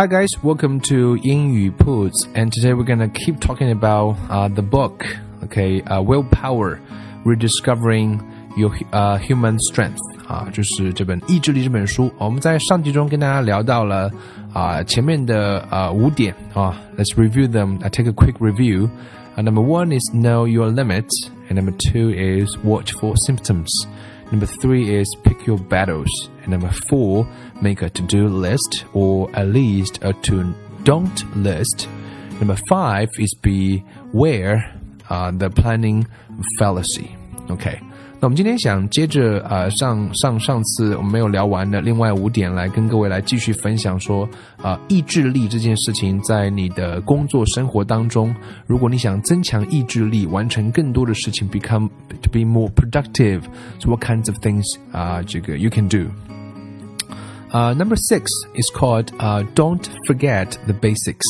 Hi guys, welcome to 英语 Puts, and today we're gonna keep talking about uh, the book, okay, uh, Willpower, Rediscovering Your uh, Human Strength 啊，就是这本《意志力》这本书。我们在上集中跟大家聊到了啊前面的啊五点啊，Let's review them. I take a quick review. Uh, number one is know your limits, and number two is watch for symptoms. Number three is pick your battles. And number four, make a to-do list or at least a to-don't list. Number five is beware uh, the planning fallacy. Okay. 那我们今天想接着呃上上上次我们没有聊完的另外五点来跟各位来继续分享说啊、意志力这件事情在你的工作生活当中，如果你想增强意志力，完成更多的事情，become to be more productive, so what kinds of things 啊、这个 you can do。啊 number six is called uh, "Don't forget the basics."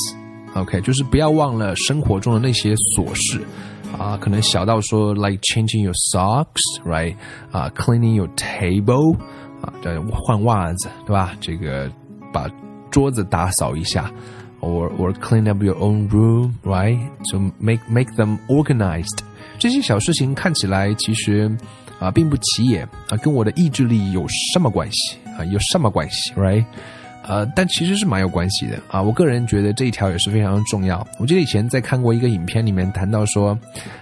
OK，就是不要忘了生活中的那些琐事。啊，可能小到说，like changing your socks，right？啊，cleaning your table，啊，这换袜子，对吧？这个把桌子打扫一下，or or clean up your own room，right？So make make them organized。这些小事情看起来其实啊并不起眼啊，跟我的意志力有什么关系啊？有什么关系，right？ 呃，但其实是蛮有关系的啊！我个人觉得这一条也是非常重要。我记得以前在看过一个影片里面谈到说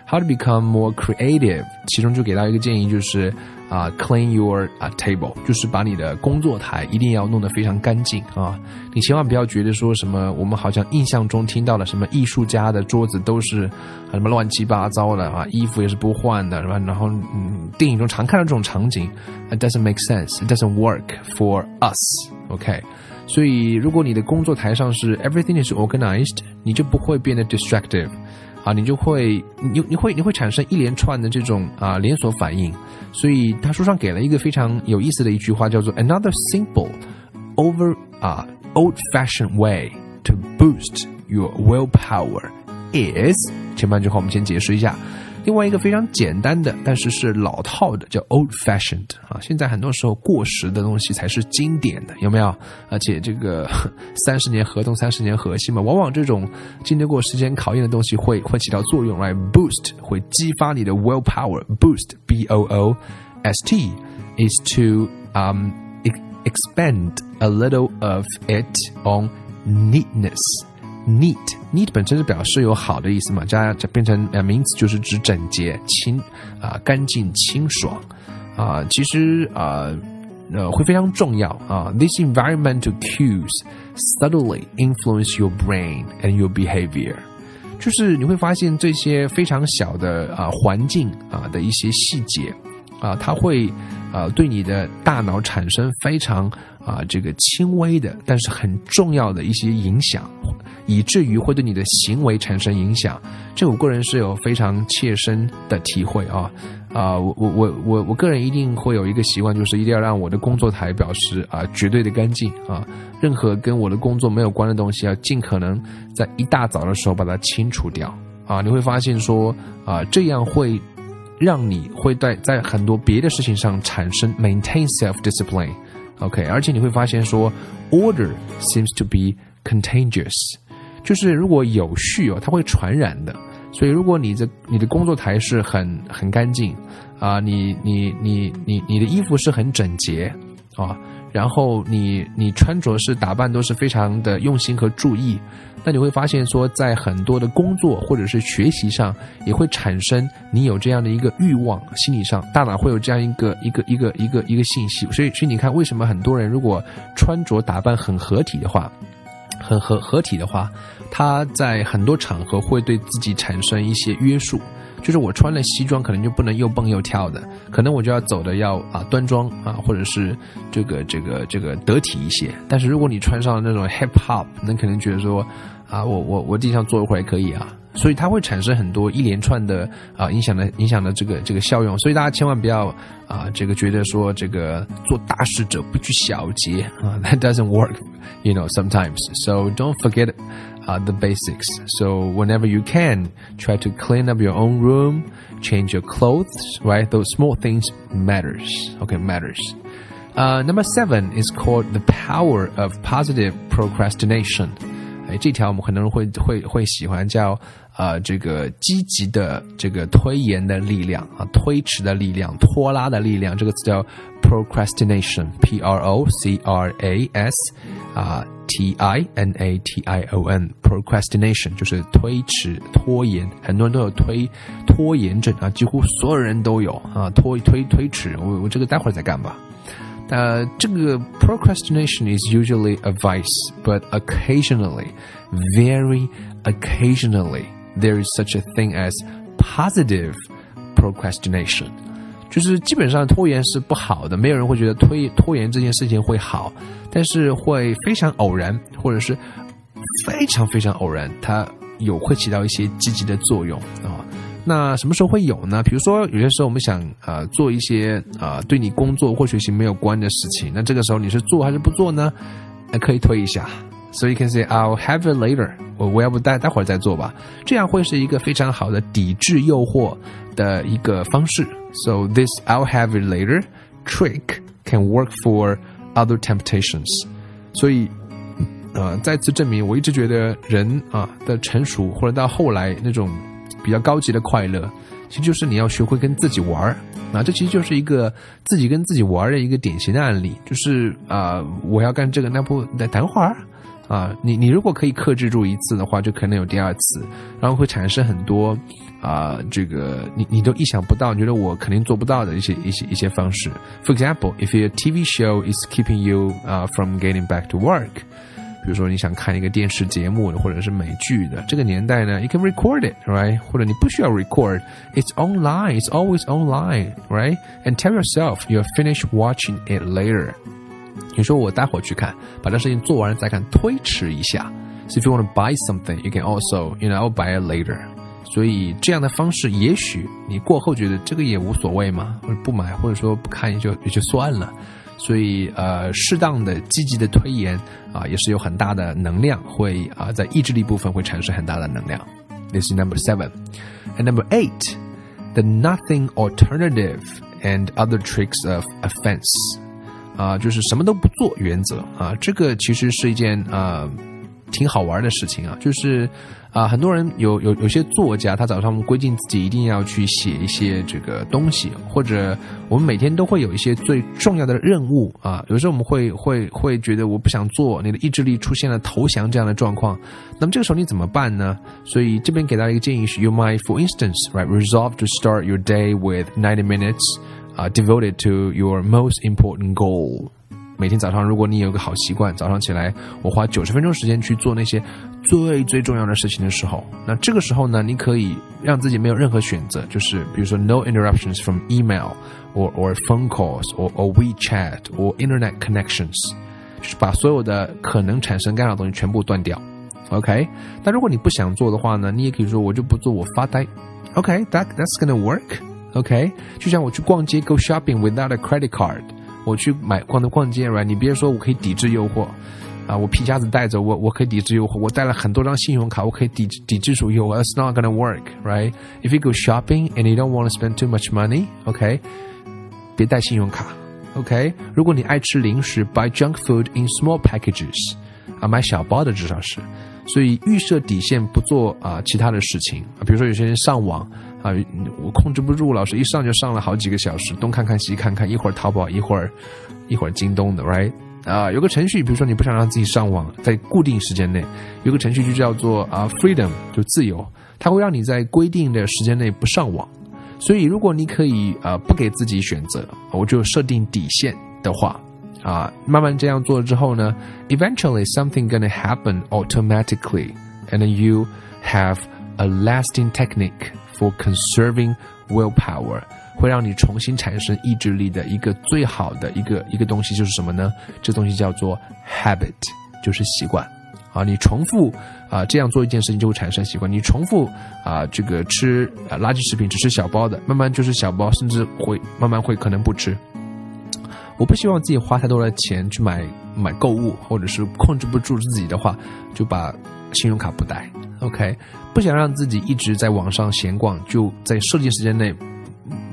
，how to become more creative，其中就给到一个建议，就是啊，clean your 啊 table，就是把你的工作台一定要弄得非常干净啊！你千万不要觉得说什么，我们好像印象中听到了什么艺术家的桌子都是什么乱七八糟的啊，衣服也是不换的，是吧？然后嗯，电影中常看到这种场景，it doesn't make sense，it doesn't work for us，OK？所以，如果你的工作台上是 everything is organized，你就不会变得 distractive，啊，你就会你你会你会产生一连串的这种啊连锁反应。所以他书上给了一个非常有意思的一句话，叫做 another simple over 啊 old-fashioned way to boost your willpower is 前半句话我们先解释一下。另外一个非常简单的，但是是老套的，叫 old fashioned 啊。现在很多时候过时的东西才是经典的，有没有？而且这个 三十年河东，三十年河西嘛，往往这种经得过时间考验的东西会会起到作用来 boost，会激发你的 willpower。boost b o o s t is to um expend a little of it on neatness。Neat neat 本身是表示有好的意思嘛，加加变成呃名词就是指整洁、清啊、干净、清爽啊。其实啊呃会非常重要啊。These environmental cues subtly influence your brain and your behavior。就是你会发现这些非常小的啊环境啊的一些细节啊，它会啊对你的大脑产生非常啊这个轻微的，但是很重要的一些影响。以至于会对你的行为产生影响，这我个人是有非常切身的体会啊啊！我我我我我个人一定会有一个习惯，就是一定要让我的工作台表示啊绝对的干净啊，任何跟我的工作没有关的东西，要尽可能在一大早的时候把它清除掉啊！你会发现说啊，这样会让你会在在很多别的事情上产生 maintain self discipline，OK，而且你会发现说 order seems to be contagious。就是如果有序哦，它会传染的。所以如果你的你的工作台是很很干净啊，你你你你你的衣服是很整洁啊，然后你你穿着是打扮都是非常的用心和注意，那你会发现说，在很多的工作或者是学习上，也会产生你有这样的一个欲望，心理上大脑会有这样一个一个一个一个一个信息。所以所以你看，为什么很多人如果穿着打扮很合体的话？很合合体的话，他在很多场合会对自己产生一些约束，就是我穿了西装，可能就不能又蹦又跳的，可能我就要走的要啊端庄啊，或者是这个这个这个得体一些。但是如果你穿上了那种 hip hop，那可能觉得说啊，我我我地上坐一会儿也可以啊。所以它会产生很多一连串的啊影响的影响的这个这个效用。所以大家千万不要啊这个觉得说这个做大事者不拘小节啊，that doesn't work, you know sometimes. So don't forget. uh, the basics. So whenever you can, try to clean up your own room, change your clothes, right? Those small things matters. Okay, matters. Uh, number seven is called the power of positive procrastination. 哎，这条我们可能会会会喜欢叫啊、呃、这个积极的这个推延的力量啊，推迟的力量，拖拉的力量，这个词叫 procrastination，p r o c r a s 啊。T I N A T I O N，procrastination 就是推迟、拖延，很多人都有推拖延症啊，几乎所有人都有啊，拖推推迟。我我这个待会儿再干吧。呃，这个 procrastination is usually a vice, but occasionally, very occasionally, there is such a thing as positive procrastination. 就是基本上拖延是不好的，没有人会觉得推拖延这件事情会好，但是会非常偶然，或者是非常非常偶然，它有会起到一些积极的作用啊。 那什么时候会有呢？比如说有些时候我们想啊做一些啊对你工作或学习没有关的事情，那这个时候你是做还是不做呢？那可以推一下。So you can say I'll have it later，我我要不待待会儿再做吧，这样会是一个非常好的抵制诱惑的一个方式。So this I'll have it later trick can work for other temptations。所以，呃，再次证明，我一直觉得人啊的成熟，或者到后来那种比较高级的快乐，其实就是你要学会跟自己玩儿。啊，这其实就是一个自己跟自己玩的一个典型的案例，就是啊，我要干这个，那不再等会儿。啊，你你如果可以克制住一次的话，就可能有第二次，然后会产生很多啊，这个你你都意想不到，你觉得我肯定做不到的一些一些一些方式。For example, if your TV show is keeping you 啊 from getting back to work，比如说你想看一个电视节目或者是美剧的，这个年代呢，you can record it, right？或者你不需要 record，it's online, it's always online, right? And tell yourself you'll finish watching it later. 你说我待会儿去看，把这事情做完了再看，推迟一下。So if you want to buy something, you can also, you know, I'll buy it later. 所以这样的方式，也许你过后觉得这个也无所谓嘛，或者不买，或者说不看也就也就算了。所以呃，适当的积极的推延啊，也是有很大的能量，会啊在意志力部分会产生很大的能量。This is number seven, and number eight, the nothing alternative and other tricks of offense. 啊，就是什么都不做原则啊，这个其实是一件啊挺好玩的事情啊，就是啊很多人有有有些作家，他早上规定自己一定要去写一些这个东西，或者我们每天都会有一些最重要的任务啊，有时候我们会会会觉得我不想做，你的意志力出现了投降这样的状况，那么这个时候你怎么办呢？所以这边给大家一个建议是，You might, for instance, right, resolve to start your day with ninety minutes. 啊，devoted to your most important goal。每天早上，如果你有个好习惯，早上起来我花九十分钟时间去做那些最最重要的事情的时候，那这个时候呢，你可以让自己没有任何选择，就是比如说 no interruptions from email or or phone calls or or WeChat or internet connections，就是把所有的可能产生干扰的东西全部断掉。OK，但如果你不想做的话呢，你也可以说我就不做，我发呆。OK，that that's gonna work。OK，就像我去逛街，go shopping without a credit card，我去买逛的逛街，right？你别说我可以抵制诱惑，啊，我皮夹子带着我，我可以抵制诱惑，我带了很多张信用卡，我可以抵抵制住诱惑。It's not gonna work，right？If you go shopping and you don't want to spend too much money，OK，别带信用卡，OK？如果你爱吃零食，buy junk food in small packages，啊，买小包的至少是。所以预设底线，不做啊其他的事情啊，比如说有些人上网啊，我控制不住，老师一上就上了好几个小时，东看看西看看，一会儿淘宝，一会儿一会儿京东的，right？啊，有个程序，比如说你不想让自己上网，在固定时间内，有个程序就叫做啊 freedom，就自由，它会让你在规定的时间内不上网。所以如果你可以啊不给自己选择，我就设定底线的话。啊，慢慢这样做之后呢，eventually something gonna happen automatically, and you have a lasting technique for conserving willpower，会让你重新产生意志力的一个最好的一个一个东西就是什么呢？这东西叫做 habit，就是习惯。啊，你重复啊这样做一件事情就会产生习惯。你重复啊这个吃啊垃圾食品，只吃小包的，慢慢就是小包，甚至会慢慢会可能不吃。我不希望自己花太多的钱去买买购物，或者是控制不住自己的话，就把信用卡不带。OK，不想让自己一直在网上闲逛，就在设计时间内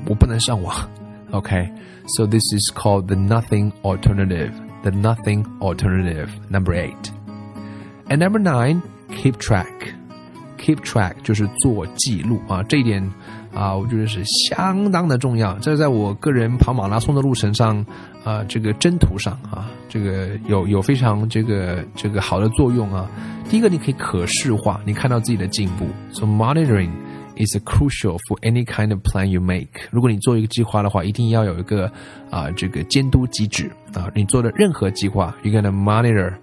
我不能上网。OK，so this is called the nothing alternative. The nothing alternative. Number eight. And number nine, keep track. Keep track 就是做记录啊，这一点啊，我觉得是相当的重要。这在我个人跑马拉松的路程上啊，这个征途上啊，这个有有非常这个这个好的作用啊。第一个，你可以可视化，你看到自己的进步。So monitoring is crucial for any kind of plan you make。如果你做一个计划的话，一定要有一个啊这个监督机制啊。你做的任何计划，you gonna monitor。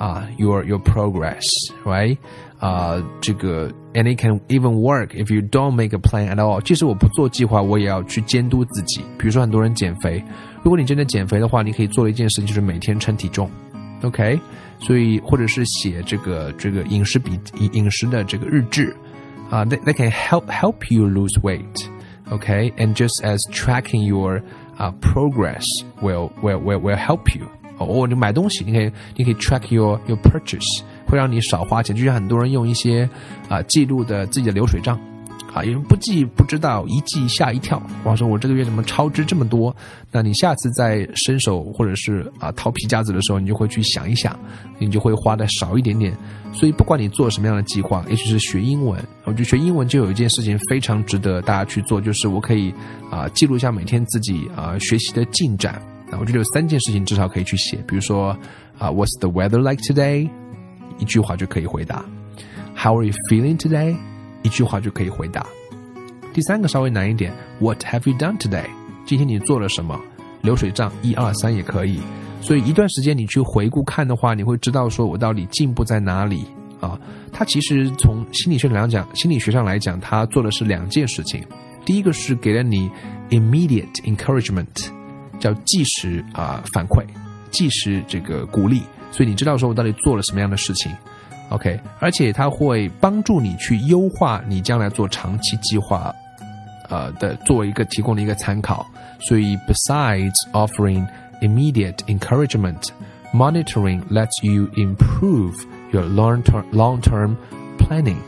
啊，your your progress, right? 啊，这个，and it can even work if you don't make a plan at all. 即使我不做计划，我也要去监督自己。比如说，很多人减肥，如果你真的减肥的话，你可以做的一件事情就是每天称体重，OK？所以，或者是写这个这个饮食笔饮食的这个日志啊，that that can help help you lose weight, OK? And just as tracking your 啊 progress will will will will help you. 哦，你买东西，你可以，你可以 track your your purchase，会让你少花钱。就像很多人用一些啊记录的自己的流水账，啊，有人不记不知道，一记吓一跳。我说我这个月怎么超支这么多？那你下次再伸手或者是啊掏皮夹子的时候，你就会去想一想，你就会花的少一点点。所以不管你做什么样的计划，也许是学英文，我觉得学英文就有一件事情非常值得大家去做，就是我可以啊记录一下每天自己啊学习的进展。那我觉得有三件事情至少可以去写，比如说啊，What's the weather like today？一句话就可以回答。How are you feeling today？一句话就可以回答。第三个稍微难一点，What have you done today？今天你做了什么？流水账一二三也可以。所以一段时间你去回顾看的话，你会知道说我到底进步在哪里啊？它其实从心理学上讲，心理学上来讲，它做的是两件事情。第一个是给了你 immediate encouragement。叫即时啊反馈，即时这个鼓励，所以你知道说我到底做了什么样的事情，OK，而且它会帮助你去优化你将来做长期计划，呃的作为一个提供的一个参考。所以，besides offering immediate encouragement, monitoring lets you improve your long-term long-term planning.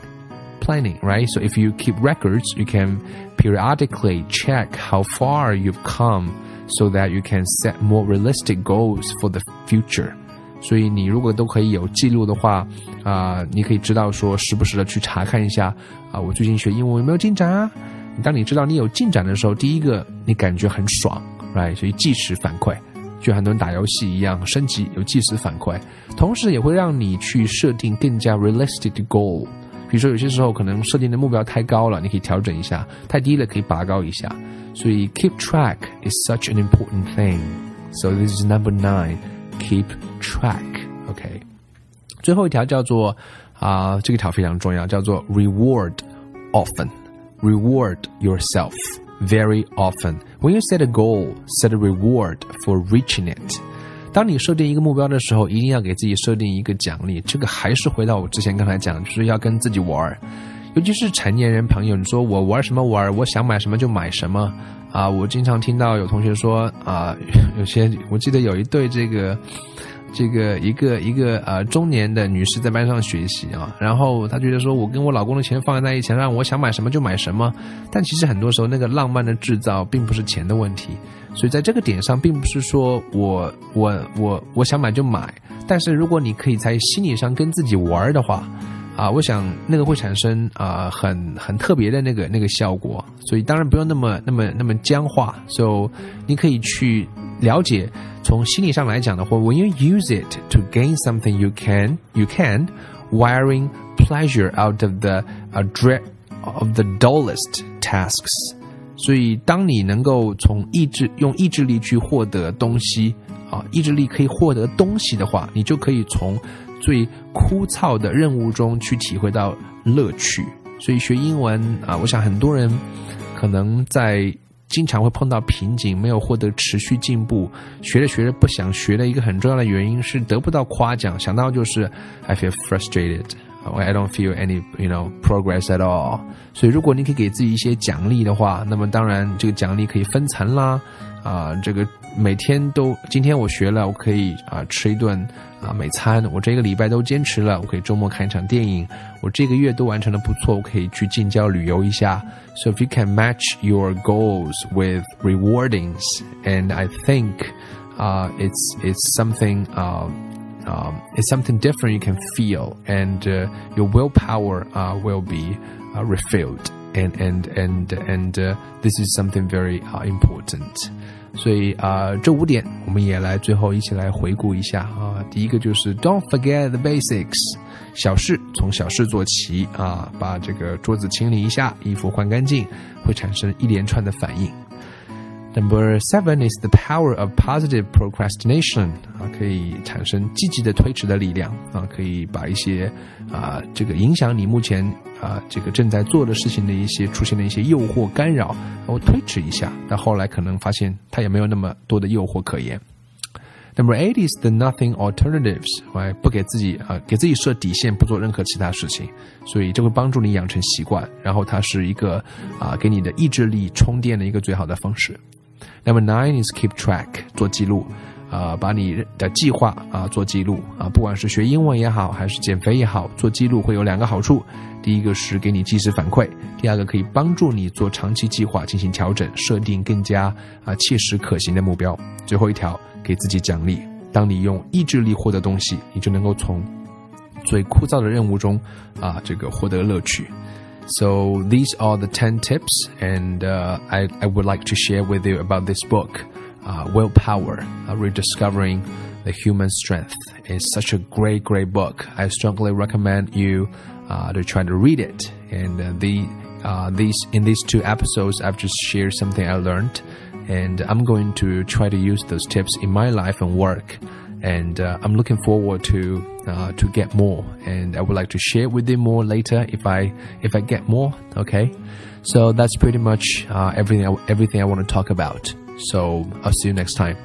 Planning, right? So if you keep records, you can periodically check how far you've come so that you can set more realistic goals for the future。所以你如果都可以有记录的话，啊、你可以知道说时不时的去查看一下啊、我最近学英文有没有进展啊？当你知道你有进展的时候，第一个你感觉很爽，right？所以即时反馈，就很多人打游戏一样，升级有即时反馈，同时也会让你去设定更加 realistic goal。比如说有些时候可能设定的目标太高了，你可以调整一下；太低了可以拔高一下。所以 keep track is such an important thing. So this is number nine. Keep track. OK，最后一条叫做啊、呃，这个条非常重要，叫做 reward often. Reward yourself very often. When you set a goal, set a reward for reaching it. 当你设定一个目标的时候，一定要给自己设定一个奖励。这个还是回到我之前刚才讲，就是要跟自己玩儿。尤其是成年人朋友，你说我玩什么玩？我想买什么就买什么啊！我经常听到有同学说啊，有些我记得有一对这个这个一个一个呃中年的女士在班上学习啊，然后她觉得说我跟我老公的钱放在一起，让我想买什么就买什么，但其实很多时候那个浪漫的制造并不是钱的问题，所以在这个点上，并不是说我我我我想买就买，但是如果你可以在心理上跟自己玩的话。啊，我想那个会产生啊很很特别的那个那个效果，所以当然不用那么那么那么僵化。So 你可以去了解，从心理上来讲的话，When you use it to gain something, you can you can wiring pleasure out of the a dread of the dullest tasks。所以当你能够从意志用意志力去获得东西啊，意志力可以获得东西的话，你就可以从最枯燥的任务中去体会到乐趣，所以学英文啊，我想很多人可能在经常会碰到瓶颈，没有获得持续进步，学着学着不想学的一个很重要的原因是得不到夸奖，想到就是 I feel frustrated。I don't feel any, you know, progress at all. 所以，如果你可以给自己一些奖励的话，那么当然这个奖励可以分层啦。啊，这个每天都，今天我学了，我可以啊吃一顿啊美餐。我这个礼拜都坚持了，我可以周末看一场电影。我这个月都完成的不错，我可以去近郊旅游一下。So if you can match your goals with rewardings, and I think, uh, it's it's something, uh. um, it's something different you can feel, and uh, your willpower uh, will be uh, refilled. And and and and uh, this is something very uh, important. 所以啊、呃，这五点我们也来最后一起来回顾一下啊。第一个就是 Don't forget the basics，小事从小事做起啊，把这个桌子清理一下，衣服换干净，会产生一连串的反应。 Number seven is the power of positive procrastination 啊，可以产生积极的推迟的力量啊，可以把一些啊这个影响你目前啊这个正在做的事情的一些出现的一些诱惑干扰，我推迟一下，到后来可能发现它也没有那么多的诱惑可言。Number eight is the nothing alternatives，哎，不给自己啊，给自己设底线，不做任何其他事情，所以这会帮助你养成习惯，然后它是一个啊，给你的意志力充电的一个最好的方式。Number nine is keep track，做记录，啊，把你的计划啊做记录啊，不管是学英文也好，还是减肥也好，做记录会有两个好处，第一个是给你及时反馈，第二个可以帮助你做长期计划进行调整，设定更加啊切实可行的目标。最后一条。给自己奖励。当你用意志力获得东西，你就能够从最枯燥的任务中啊，这个获得乐趣。So these are the ten tips, and uh, I I would like to share with you about this book, uh, Willpower: uh, Rediscovering the Human Strength. It's such a great, great book. I strongly recommend you uh, to try to read it. And uh, the uh, these in these two episodes, I've just shared something I learned and I'm going to try to use those tips in my life and work. And I'm looking forward to uh, to get more, and I would like to share with you more later if I if I get more. Okay, so that's pretty much uh, everything everything I want to talk about. So I'll see you next time.